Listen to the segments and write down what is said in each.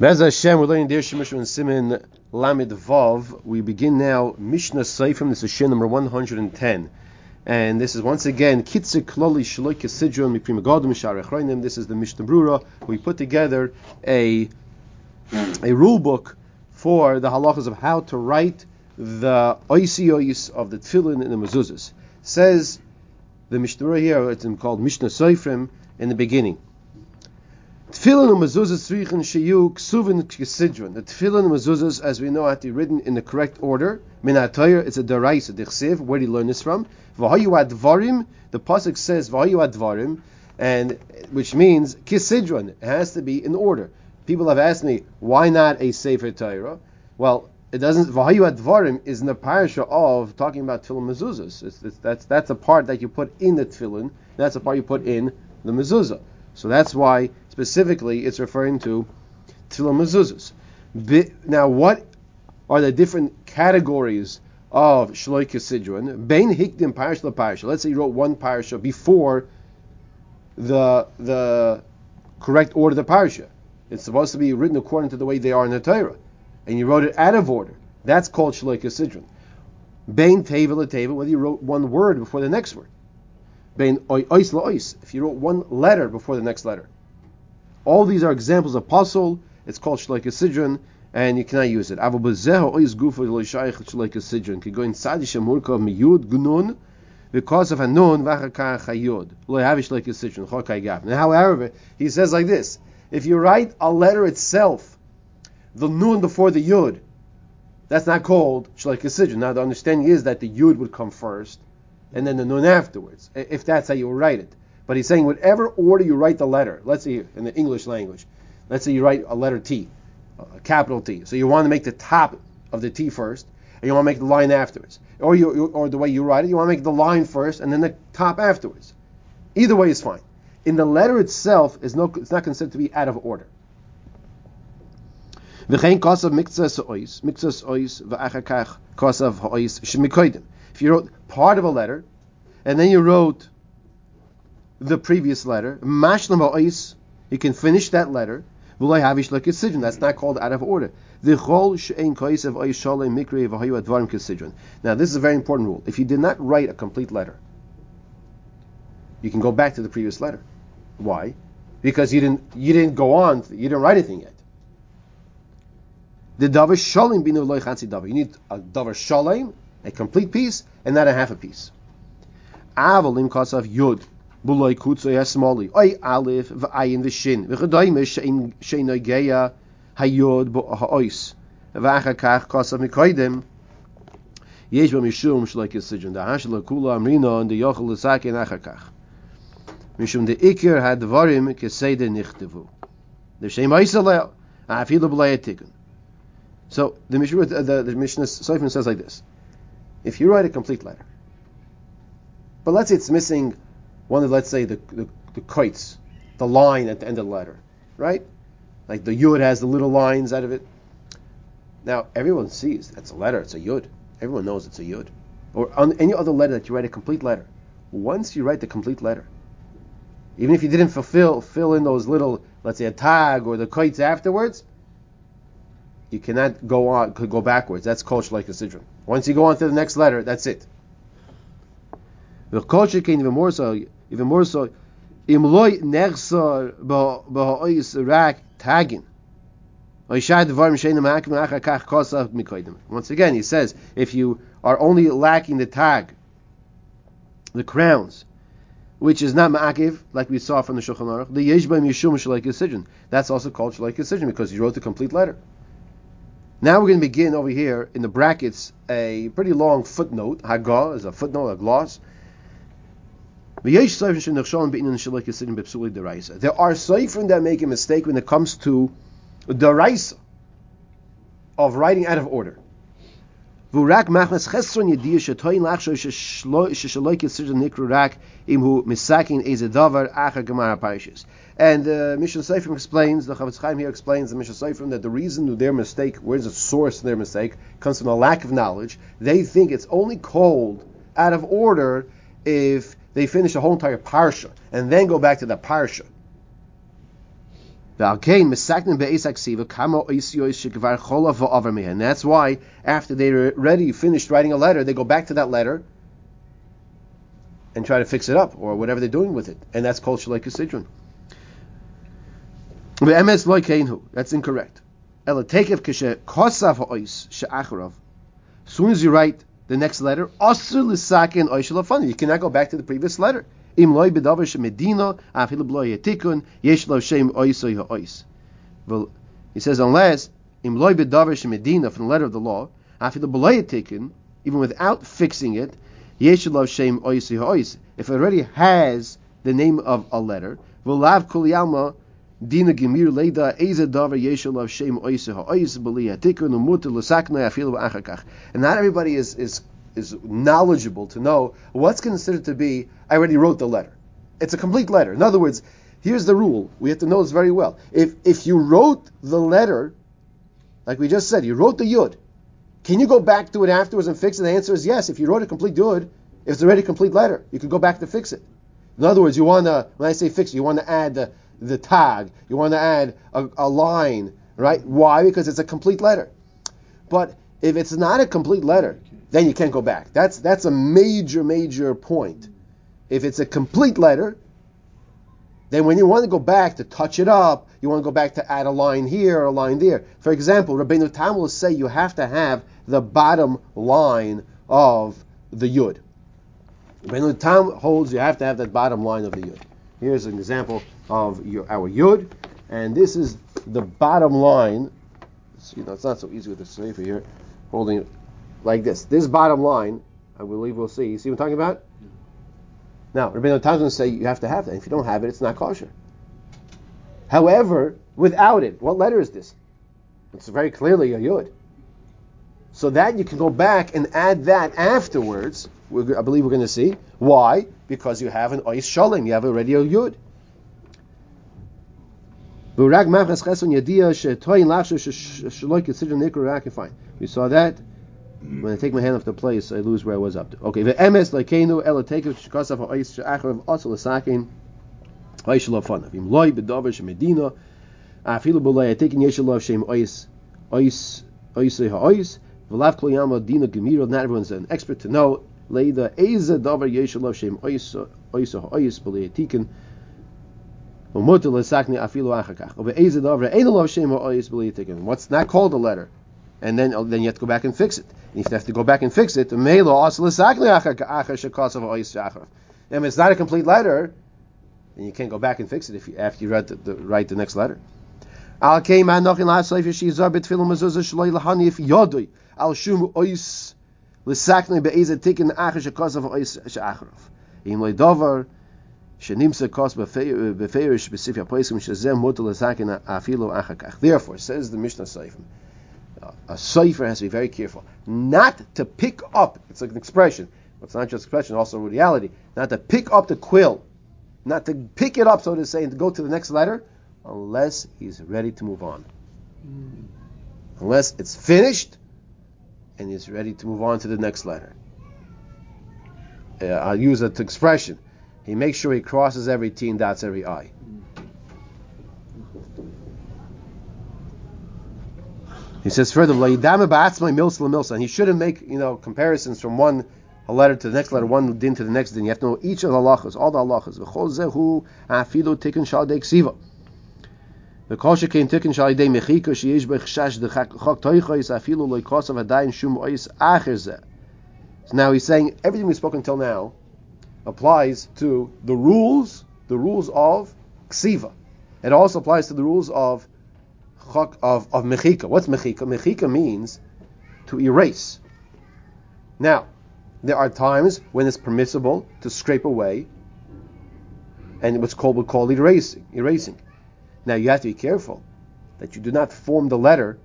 Bez Hashem, we're learning Deir Shemish and Simin Lamed Vav. We begin now Mishnah Seifim. This is Shin number 110. And this is once again Kitzik Kloli Shloik Sidron Miprim Godim Sharech. This is the Mishnah Brura. We put together a a rule book for the halachas of how to write the oisiois of the tefillin and the mezuzahs. Says the Mishnah here, it's called Mishnah Seifim in the beginning. Tefillin and mezuzahs tzrichin sheyu ksuvin k'sidron. The tefillin and mezuzahs, as we know, have to be written in the correct order. Min it's a deraisa, dichsev. Where do you learn this from? V'hayu advarim. The pasuk says v'hayu advarim, and which means kisidron. It has to be in order. People have asked me why not a sefer Torah. Well, it doesn't. V'hayu advarim is in the parasha of talking about tefillin mezuzahs. It's, it's, that's that's a part that you put in the tefillin. That's a part you put in the mezuzah. So that's why specifically it's referring to tefillah mezuzahs. Now, what are the different categories of shloik sidron? Bein hikdim parasha parasha. Let's say you wrote one parasha before the the correct order of the parasha. It's supposed to be written according to the way they are in the Torah, and you wrote it out of order. That's called shloik sidron. Bein teva teva, whether you wrote one word before the next word. Bein ois ois, if you wrote one letter before the next letter. All these are examples of pasul. It's called shleika sidron, and you cannot use it. Aval bezeho ois gufa loishayich shleika sidron. Can go in sadish amurkov miyud gunun because of a nun v'achakar chayud lo havish shleika sidron chokai gav. Now, however, he says like this: if you write a letter itself, the nun before the yud, that's not called shleika sidron. Now, the understanding is that the yud would come first, and then the nun afterwards, if that's how you write it. But he's saying whatever order you write the letter, let's say in the English language, let's say you write a letter T, a capital T. So you want to make the top of the T first, and you want to make the line afterwards. Or you, or the way you write it, you want to make the line first and then the top afterwards. Either way is fine. In the letter itself, is no, it's not considered to be out of order. If you wrote part of a letter, and then you wrote the previous letter. Mashlam ha'is, you can finish that letter. That's not called out of order. Now, this is a very important rule. If you did not write a complete letter, you can go back to the previous letter. Why? Because you didn't you didn't go on, you didn't write anything yet. The davar shalim binu loy davar. You need a davar shalim, a complete piece, and not a half a piece. Avalim kasav yud buloi kutzoy hasmali. Oy alif v'ayin v'shin. V'chadayim shein noigeya hayod ha'ois. V'acha kach kosav mikoidim. Yesh ba mishum shloik yisidjon. Da hashla kula amrina and the yochel l'sakin acha kach. Mishum de ikir had dvarim kesede nichtevu. The shem oisaleh. Afilu b'lei etikun. So the Mishnah, the, the Mishnah Seifman says like this: If you write a complete letter, but let's say it's missing one of, let's say, the, the, the the line at the end of the letter, right? Like the yud has the little lines out of it. Now, everyone sees that's a letter, it's a yud. Everyone knows it's a yud. Or on any other letter that you write a complete letter. Once you write the complete letter, even if you didn't fulfill fill in those little, let's say a tag or the kites afterwards, you cannot go on could go backwards. That's called like a sidron. Once you go on to the next letter, that's it. The culture can even more so even more so, imloy nechsar ba'ois rak tagin. Once again, he says, if you are only lacking the tag, the crowns, which is not ma'akiv, like we saw from the Shulchan Aruch, the yeshbaim yishum shalai decision. That's also called shalai decision because he wrote the complete letter. Now we're going to begin over here in the brackets a pretty long footnote. Haggah is a footnote, a gloss, there are seifrim that make a mistake when it comes to the raisa of writing out of order. And uh, Mishnah Seifrim explains, the Chofetz Chaim here explains the Mishnah Seifrim that the reason their mistake, where's the source of their mistake, comes from a lack of knowledge. They think it's only called out of order if they finish a whole entire parsha and then go back to the parsha. And that's why after they're ready, finished writing a letter, they go back to that letter and try to fix it up or whatever they're doing with it. And that's called Shalai Sidron. That's incorrect. As soon as you write the next letter, you cannot go back to the previous letter. Im loy bedavar shemedina afil bloy yetikun yesh lo shem oisoy ha'ois. Well, he says unless im loy bedavar shemedina from the letter of the law afil bloy yetikun even without fixing it yesh lo shem oisoy ha'ois. If it already has the name of a letter, v'lav kol Dina leida eze shem oise. And not everybody is, is is knowledgeable to know what's considered to be, I already wrote the letter. It's a complete letter. In other words, here's the rule. We have to know this very well. If, if you wrote the letter, like we just said, you wrote the yud, can you go back to it afterwards and fix it? The answer is yes. If you wrote a complete yud, if it's already a complete letter, you can go back to fix it. In other words, you want to, when I say fix, you want to add the, the tag, you want to add a, a line, right? Why? Because it's a complete letter. But if it's not a complete letter, then you can't go back. That's that's a major, major point. If it's a complete letter, then when you want to go back to touch it up, you want to go back to add a line here or a line there. For example, Rabbeinu Tam will say you have to have the bottom line of the yud. Rabbeinu Tam holds you have to have that bottom line of the yud. Here's an example of your, our yud, and this is the bottom line. You know, it's not so easy with the sefer here, holding it like this. This bottom line, I believe we'll see. You see what I'm talking about? Now, Rabbeinu will say you have to have that. If you don't have it, it's not kosher. However, without it, what letter is this? It's very clearly a yud. So that you can go back and add that afterwards. I believe we're going to see why because you have an ois shalim. You have already a yud. We saw that when I take my hand off the place, I lose where I was up to. Okay, the emes lekenu ela tekev shkasav ha'ois she'acharav osel asakin ha'ishalav fanav. Im loy bedover shemedina afilu b'loy atekin yeshalav shem ois ois oisei ha'ois v'lav kol dina gemiro. Not everyone's an expert to know. Leida eza dover yeshalav shem ois ois ha'ois b'loy atekin What's not called a letter? And then, oh, then you have to go back and fix it. If you have to go back and fix it, and if it's not a complete letter, then you can't go back and fix it if you, after you the, the, write the next letter. Al keiman nochin la'asayf yeshizar betfilim mezuzah shaloi lahani if yodoi al shum ois l'sakne be'ezet tikin acher shekosav ois she'acharov. Im Therefore, says the Mishnah Seifim, a cipher has to be very careful not to pick up. It's like an expression. But it's not just expression, also a reality. Not to pick up the quill, not to pick it up, so to say, and to go to the next letter, unless he's ready to move on. Unless it's finished and he's ready to move on to the next letter. Uh, I'll use that expression. He makes sure he crosses every T and dots every I. He says further, and he shouldn't make you know comparisons from one letter to the next letter, one din to the next din. You have to know each of the halachas, all the halachas. The kol shekein tikkun shal de mechika sheyesh bechshash de chak toichos afilu loy kosav adayin shum ois acher zeh. So now he's saying everything we spoke until now applies to the rules, the rules of ksiva. It also applies to the rules of of, of mechika. What's mechika? Mechika means to erase. Now, there are times when it's permissible to scrape away, and what's called we call erasing. Erasing. Now you have to be careful that you do not form the letter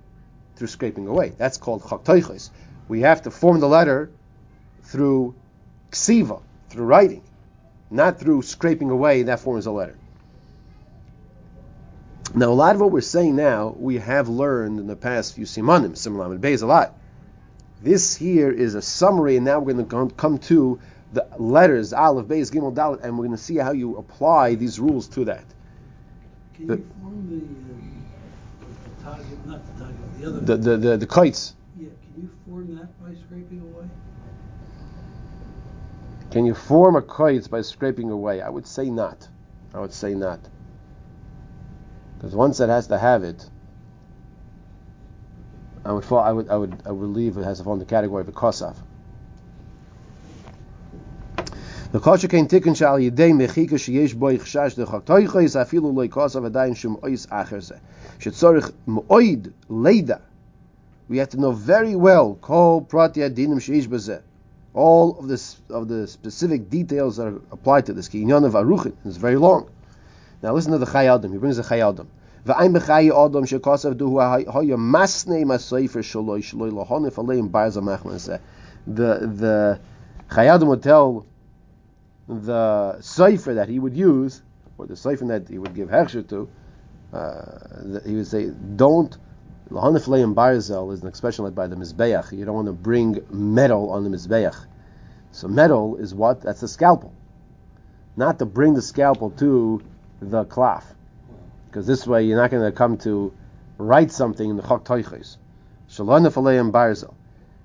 through scraping away. That's called chaktoiches. We have to form the letter through ksiva, through writing, not through scraping away. That forms a letter. Now, a lot of what we're saying now, we have learned in the past few simanim, similar with Beis a lot. This here is a summary, and now we're going to come to the letters, Aleph, Beis, Gimel, Dalet, and we're going to see how you apply these rules to that. Can you form the, uh, the target, not the target, the other? The the the, the kites. Yeah, can you form that by scraping away? Can you form a kites by scraping away? I would say not. I would say not. Because once it has to have it, I would fall. I would. I would. I would leave it has to fall in the category of a kosav. The kosher tikkun shal yidei mechika sheyesh boi chshash de chaktoichos afilu loy kosav adayin shum ois. Shetzorich mo'oid leida. We have to know very well kol prati adinim sheish bezeh. All of this of the specific details that are applied to this. Ki inyan of aruchin. It's very long. Now listen to the Chayaldim. He brings the shaloi lahonif aleim barza machman The Chayaldim would tell the cipher that he would use, or the cipher that he would give hechsher to, uh, he would say, don't. Lahanif leim barzel is an expression led by the mizbeach. You don't want to bring metal on the mizbeach. So metal is what? That's the scalpel. Not to bring the scalpel to the klaf. Because this way you're not going to come to write something in the chok toiches. Shalom aleim barzel.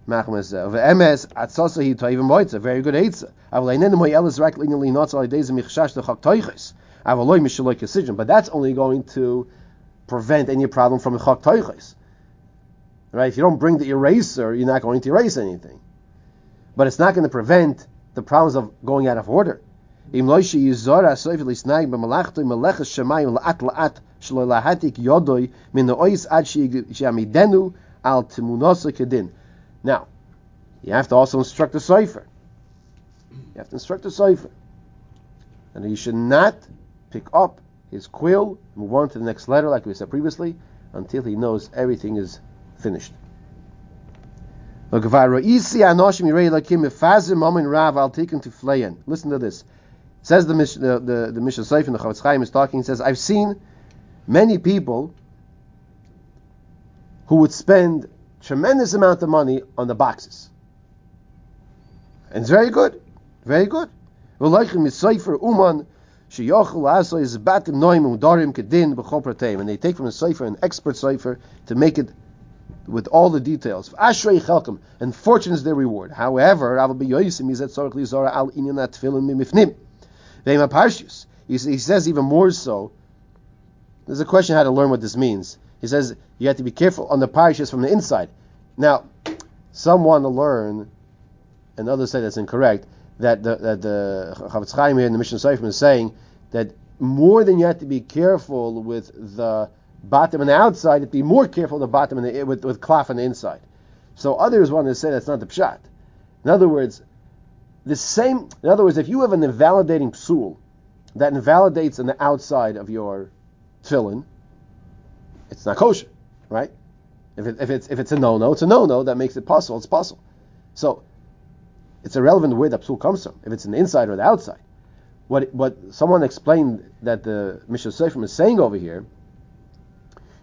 Moitza. Very good eitza. Aval einen moy elis rak linely not all days michshash the chok toiches. Aval loy mishaloi decision. But that's only going to prevent any problem from chok toiches. Right? If you don't bring the eraser, you're not going to erase anything. But it's not going to prevent the problems of going out of order. Now, you have to also instruct the cipher. You have to instruct the cipher. And he should not pick up his quill, move on to the next letter, like we said previously, until he knows everything is finished. Listen to this. Says the the the, the Mishnah Seif and the Chofetz Chaim is talking. Says, "I've seen many people who would spend tremendous amount of money on the boxes, and it's very good, very good. And they take from the Sefer an expert Sefer to make it with all the details. Ashrei chelkim, and fortune is their reward. However, Rav Yoisim is at Sorach Lizara al Inyan Tefillin Mimifnim. Veima Parshius. He says even more so. There's a question how to learn what this means. He says you have to be careful on the parashas from the inside. Now, some want to learn, and others say that's incorrect. That the that the Chofetz Chaim here in the Mishnah Seifim is saying that more than you have to be careful with the bottom and the outside, be more careful with the bottom and the, with with cloth on the inside. So others want to say that's not the pshat. In other words, the same. In other words, if you have an invalidating psul that invalidates on the outside of your tefillin, it's not kosher, right? If, it, if it's if it's a no no, it's a no no. That makes it possible. It's possible. So it's irrelevant where the psul comes from. If it's an inside or the outside. What what someone explained that the Mishnah Seifim is saying over here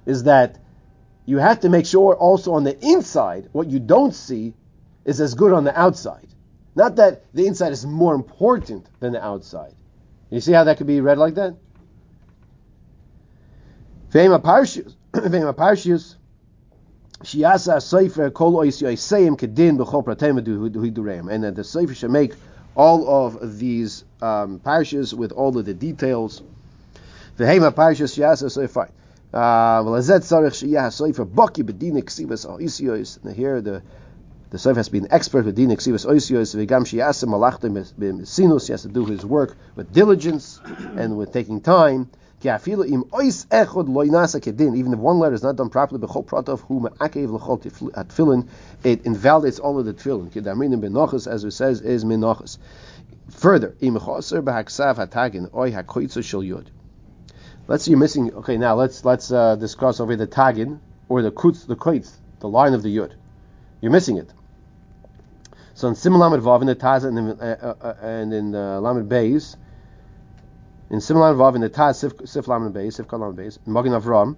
is that you have to make sure also on the inside what you don't see is as good on the outside. Not that the inside is more important than the outside. You see how that could be read like that? Vema Parshius, and that the Sefer should make all of these um, parshas with all of the details. Vehema Parshius Shiasa Sefer. Uh, well, Azet Sarich Shiyah Sefer Baki B'Din Ksivas Oisiyos. Here the the Sefer has to be an expert with din exivas oisios v'gam shiyasim malachtim b'sinus. He has to do his work with diligence and with taking time. Even if one letter is not done properly, it invalidates all of the tefillin. As it says, is minochas. Further. Let's see, you're missing. Okay, now let's let's uh, discuss over the tagin or the kutz, the koitz, the line of the yud. You're missing it. So in Sim Lamed Vav in the Taz and in, uh, uh, and in uh, Lamed Beis, in Sim Lamed Vav in the Taz Sif, Sif Lamed Beis, Sif Kal Lamed Beis, Magen Avram,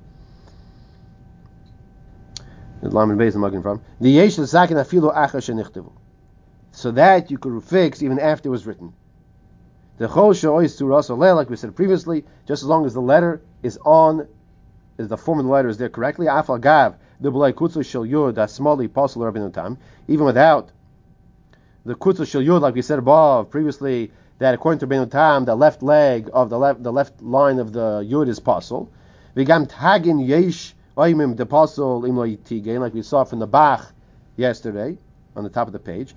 Lamed Beis and Magen Avram, the Yesh Zakin Afilu Acha Shenichtivu. So that you could fix even after it was written. The chol she'ois suras oleh, like we said previously, just as long as the letter is on, is the form of the letter is there correctly. Afal gav the b'lei kutzu shel yud asmali pasul rabbeinu tam. Even without the kutzu shel yud, like we said above previously, that according to Rabbeinu Tam, the left leg of the left the left line of the yud is pasul. V'gam tagin yesh oimim the pasul imlo tigein, like we saw from the Bach yesterday on the top of the page.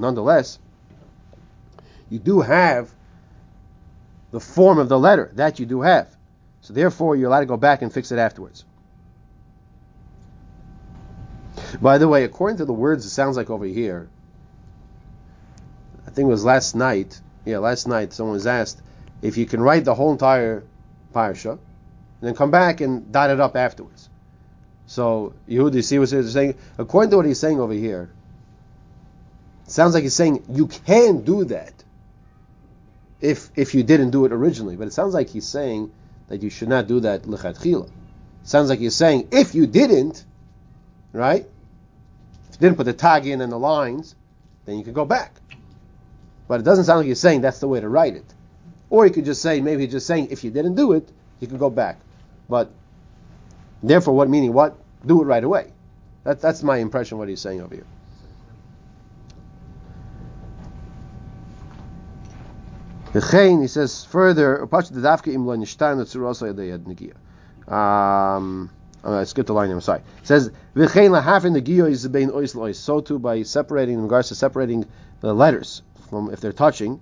Nonetheless, you do have the form of the letter that you do have. So therefore, you're allowed to go back and fix it afterwards. By the way, according to the words, it sounds like over here. I think it was last night. Yeah, last night someone was asked if you can write the whole entire parsha, and then come back and dot it up afterwards. So Yehudi, see what he's saying? According to what he's saying over here, sounds like he's saying you can do that if if you didn't do it originally. But it sounds like he's saying that you should not do that lechatchila. Sounds like he's saying if you didn't, right? Didn't put the tag in and the lines, then you can go back. But it doesn't sound like you're saying that's the way to write it. Or you could just say, maybe he's just saying if you didn't do it, you can go back. But therefore, what meaning? What do it right away. That, that's my impression what he's saying over here. he says further, um, I skipped the line. I'm sorry. It says v'chein lahafin the giyo is bein ois lois. so too by separating in regards to separating the letters from if they're touching.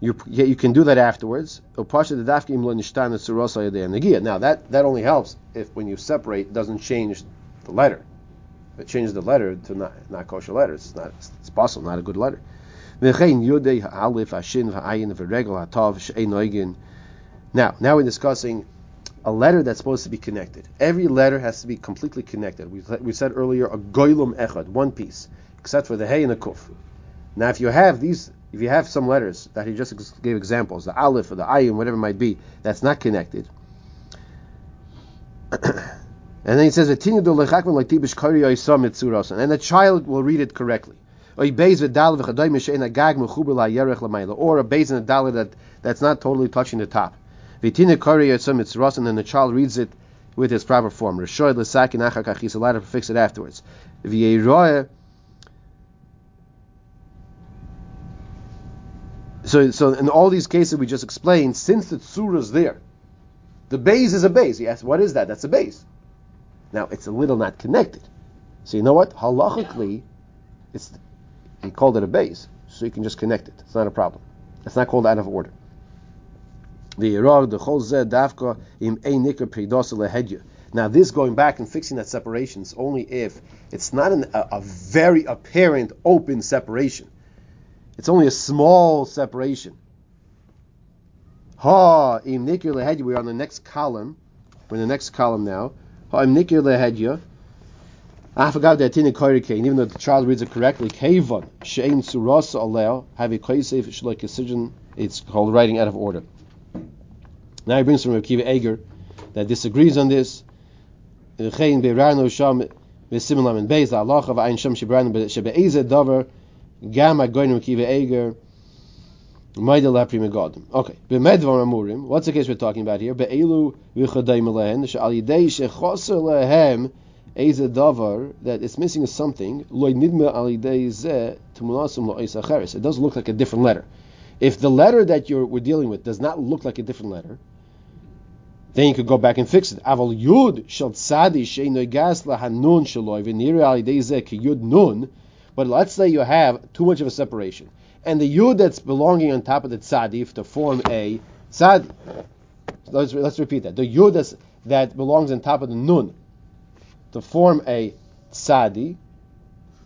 You, you can do that afterwards. Now that that only helps if when you separate, doesn't change the letter. If it changes the letter to not, not kosher letter, it's not it's possible, not a good letter. Now, now we're discussing a letter that's supposed to be connected. Every letter has to be completely connected. We, we said earlier a goylum echad, one piece, except for the hey and the kuf. Now, if you have these, if you have some letters that he just gave examples, the aleph or the ayin, whatever it might be, that's not connected, and then he says, and the child will read it correctly. Or a base in a dollar that, that's not totally touching the top. And then the child reads it with its proper form. He's allowed to fix it afterwards. So, so in all these cases we just explained, since the tzura is there, the base is a base. Yes, what is that? That's a base. Now it's a little not connected. So you know what? Halachically, it's he called it a base, so you can just connect it. It's not a problem. It's not called out of order. Now this going back and fixing that separation is only if it's not an, a, a very apparent open separation. It's only a small separation. Ha im nikir lehedya. We're on the next column. We're in the next column now. Ha im nikir lehedya. I forgot that in Korike, even though the child reads it correctly, Kevon shein surasa aleo have a shloik decision. It's called writing out of order. Now he brings from Akiva Eiger that disagrees on this. Chein beirano sham v'similam and beis of ein sham shibranu shebe'ezeh davar Gamma goyim kiva eger. Maidel pri megadim. Okay. B'medvar amurim. What's the case we're talking about here? Be'elu v'chadayim lehen. She'al yidei shechoser lehem eze davar that it's missing something. Loy nidme al yidei ze tumulasum lo. It does look like a different letter. If the letter that you're we're dealing with does not look like a different letter, then you could go back and fix it. Aval yud shel tzadi she'inoy gas lahanun shaloi v'nira al yidei ze ki yud nun. But let's say you have too much of a separation, and the yud that's belonging on top of the tzadif to form a tzad. Let's, let's repeat that. The yud that's, that belongs on top of the nun to form a tzadi.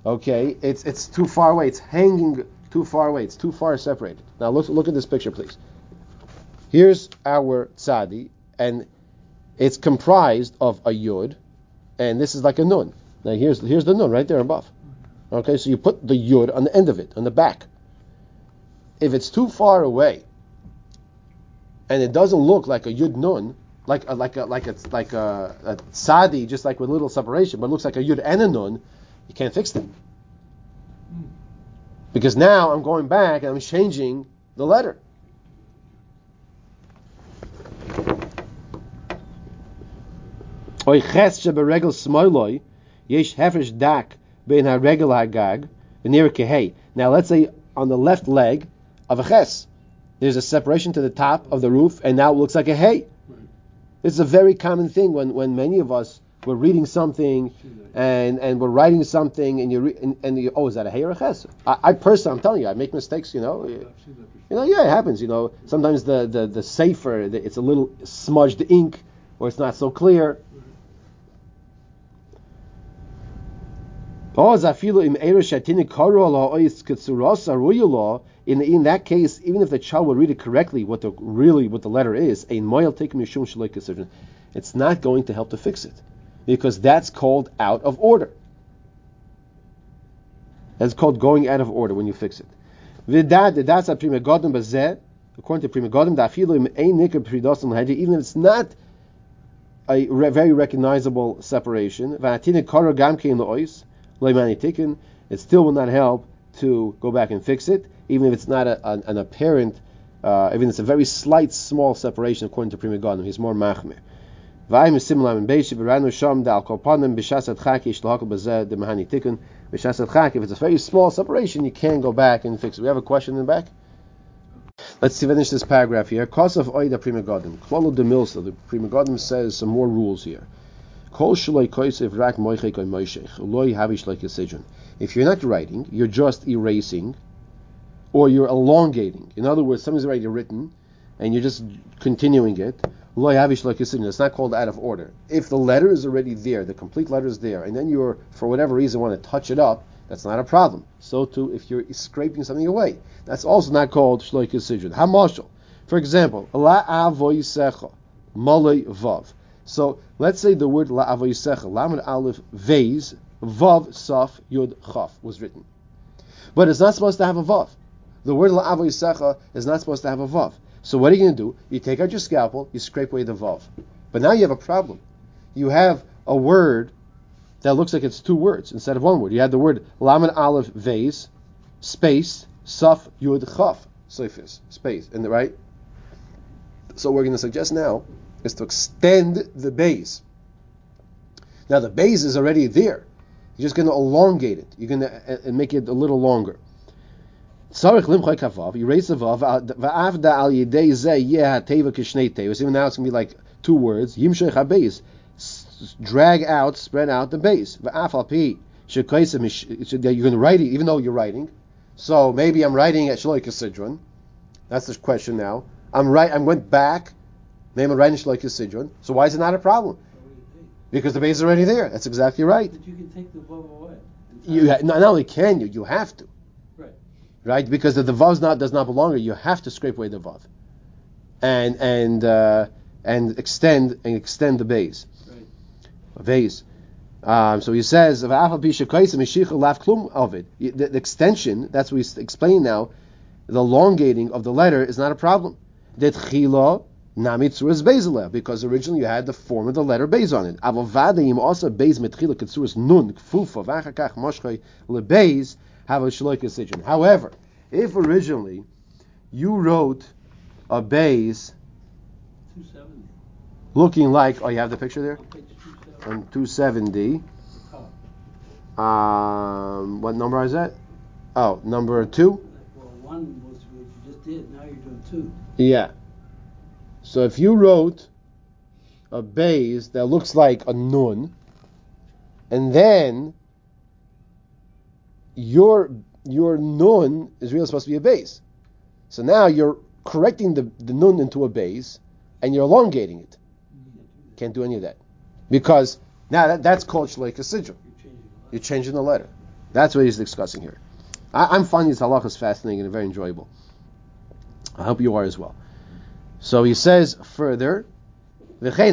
Okay, it's it's too far away. It's hanging too far away. It's too far separated. Now look look at this picture, please. Here's our tzadi, and it's comprised of a yud, and this is like a nun. Now here's here's the nun right there above. Okay, so you put the yud on the end of it, on the back. If it's too far away, and it doesn't look like a yud nun, like a, like a, like a, like a, a sadi, just like with little separation, but it looks like a yud and a nun, you can't fix them. Hmm. Because now I'm going back and I'm changing the letter. Oy ches sheberegel smoiloi, yesh hefresh dak bein haregel hagag, v'nir kehei. Now let's say on the left leg of a ches, there's a separation to the top of the roof, and now it looks like a hay. This is a very common thing when, when many of us were reading something and, and we're writing something and you re, and, and you, oh is that a hay or a ches? I, I personally I'm telling you I make mistakes you know you know yeah it happens you know sometimes the the the safer the, it's a little smudged ink or it's not so clear in that case, even if the child will read it correctly, what the really what the letter is, it's not going to help to fix it, because that's called out of order. That's called going out of order when you fix it. According to Pri Megadim, even if it's not a very recognizable separation, it still will not help to go back and fix it, even if it's not a, an, an, apparent, uh, even if it's a very slight, small separation according to Pri Megadim. He's more machmir. If it's a very small separation, you can go back and fix it. We have a question in the back. Let's finish this paragraph here. Cause of oida pri megadim. Klolo de milsa. The pri megadim says some more rules here. If you're not writing, you're just erasing, or you're elongating. In other words, something's already written, and you're just continuing it. It's not called out of order. If the letter is already there, the complete letter is there, and then you're, for whatever reason, want to touch it up, that's not a problem. So too, if you're scraping something away, that's also not called shloik sidron. Hamashal, for example, la avoyisecha, malay vav. So let's say the word la'avoyisecha, lamed aleph vez, vav saf yud chaf was written. But it's not supposed to have a vav. The word la'avoyisecha is not supposed to have a vav. So what are you going to do? You take out your scalpel, you scrape away the vav. But now you have a problem. You have a word that looks like it's two words instead of one word. You have the word lamed aleph vez, space, saf yud chaf, space, and the right. So we're going to suggest now is to extend the base. Now the base is already there. You're just going to elongate it. You're going to uh, uh make it a little longer. You raise the vav. al yedei zeh Even now it's going to be like two words. Yimshech habeis. Drag out, spread out the base. You're going to write it, even though you're writing. So maybe I'm writing at Shloika Sidron. That's the question now. I'm right. I went back Name a Reinish like Sidron. So why is it not a problem? Because the base is already there. That's exactly right. But you can take the vav away. You not, only can you, you have to. Right. Right? Because if the vav not does not belong here, you have to scrape away the vav, and and uh, and extend and extend the base. Right. Base. Um, so he says, of it. The, the extension, that's what he's explaining now, the elongating of the letter is not a problem. Namitzuras Bezaleh, because originally you had the form of the letter Bez on it. Avovadim also Bez Metchila Ketsuras Nun Kfufa Vachakach Moshchay Lebez have a Shloik However, if originally you wrote a Bez looking like, oh, you have the picture there? On 270. Um, what number is that? Oh, number two? Well, one was what you just did, now you're doing two. Yeah. So if you wrote a base that looks like a nun, and then your your nun is really supposed to be a base. So now you're correcting the, the nun into a base and you're elongating it. Can't do any of that. Because now that, that's called Shleika Sidra. You're changing the letter. That's what he's discussing here. I, am finding this halachas fascinating and very enjoyable. I hope you are as well. So he says further, Let's say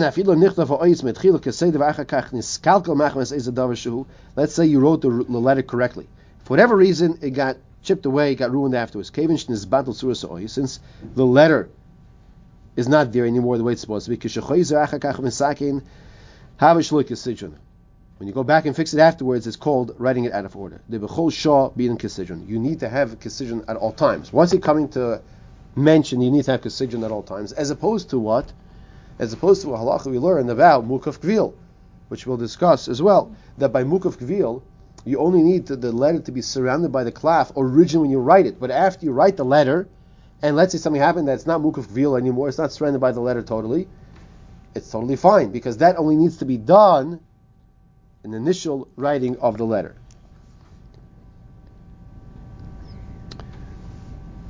you wrote the, letter correctly. For whatever reason, it got chipped away, it got ruined afterwards. Since the letter is not there anymore the way it's supposed to be, When you go back and fix it afterwards, it's called writing it out of order. You need to have kisidron at all times. Once you're coming to mention, you need to have kisidron at all times, as opposed to what? As opposed to a halacha we learned about mukaf kvil, which we'll discuss as well. That by mukaf kvil, you only need the letter to be surrounded by the clef originally when you write it. But after you write the letter, and let's say something happened that's not mukaf kvil anymore, it's not surrounded by the letter totally, it's totally fine because that only needs to be done in the initial writing of the letter.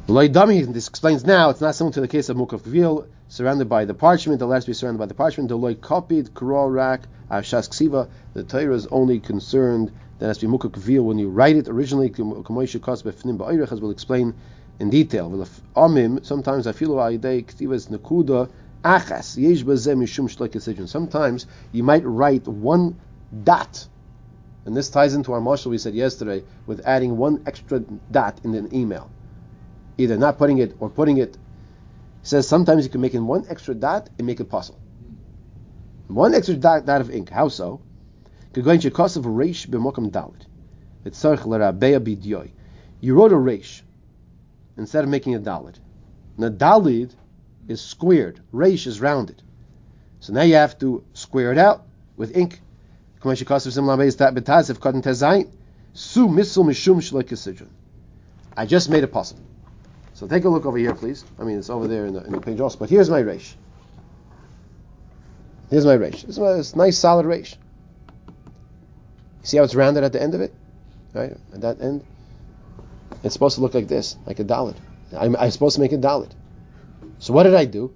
Loidami, this explains now, it's not similar to the case of Mukaf Gvil, surrounded by the parchment, the letter to be surrounded by the parchment, the Loi copied, Rak, Ashas Ksiva, the Torah is only concerned that has to be Mukaf Gvil when you write it originally, Kamoisha Kos Befnim as we'll explain in detail. Amim, sometimes I feel Aidei Ktivas Nakuda, Achas, Yesh Sometimes you might write one dot. And this ties into our marshal we said yesterday with adding one extra dot in an email. Either not putting it or putting it. says sometimes you can make in one extra dot and make it possible. One extra dot, dot of ink. How so? You wrote a resh instead of making a dalit. Now dalit is squared. Resh is rounded. So now you have to square it out with ink. Mishum I just made it possible. So take a look over here, please. I mean, it's over there in the, in the page also. But here's my resh. Here's my resh. This is a nice solid resh. See how it's rounded at the end of it? Right? At that end? It's supposed to look like this, like a dalit. I'm, I'm supposed to make a dalit. So what did I do?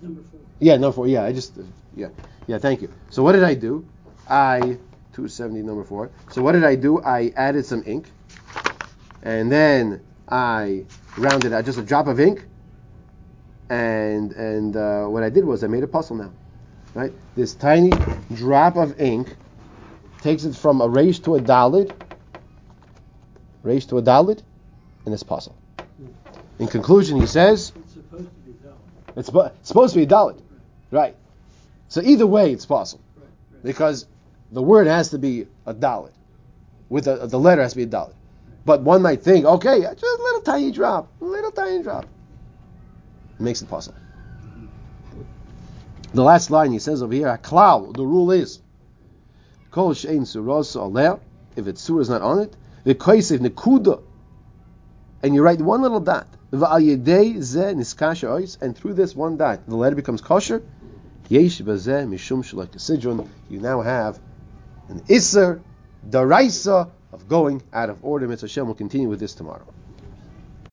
Number four. Yeah, number four. Yeah, I just, yeah. Yeah, thank you. So what did I do? I 270 number four. So what did I do? I added some ink, and then I rounded out just a drop of ink, and and uh, what I did was I made a puzzle now, right? This tiny drop of ink takes it from a resh to a dalid, resh to a dalid, in this puzzle. In conclusion, he says It's supposed to be done. it's, it's supposed to be a dalid, right? So either way, it's possible because the word has to be a dalit. With a, the letter has to be a dalit. But one might think, okay, just a little tiny drop, a little tiny drop. It makes it possible. The last line he says over here, klal, the rule is, kol shein suros aleh, if its surah is not on it, the koisev nekuda, and you write one little dot, and through this one dot, the letter becomes kosher, Yesh mishum. You now have an iser daraisa of going out of order. Mitzvah Hashem will continue with this tomorrow.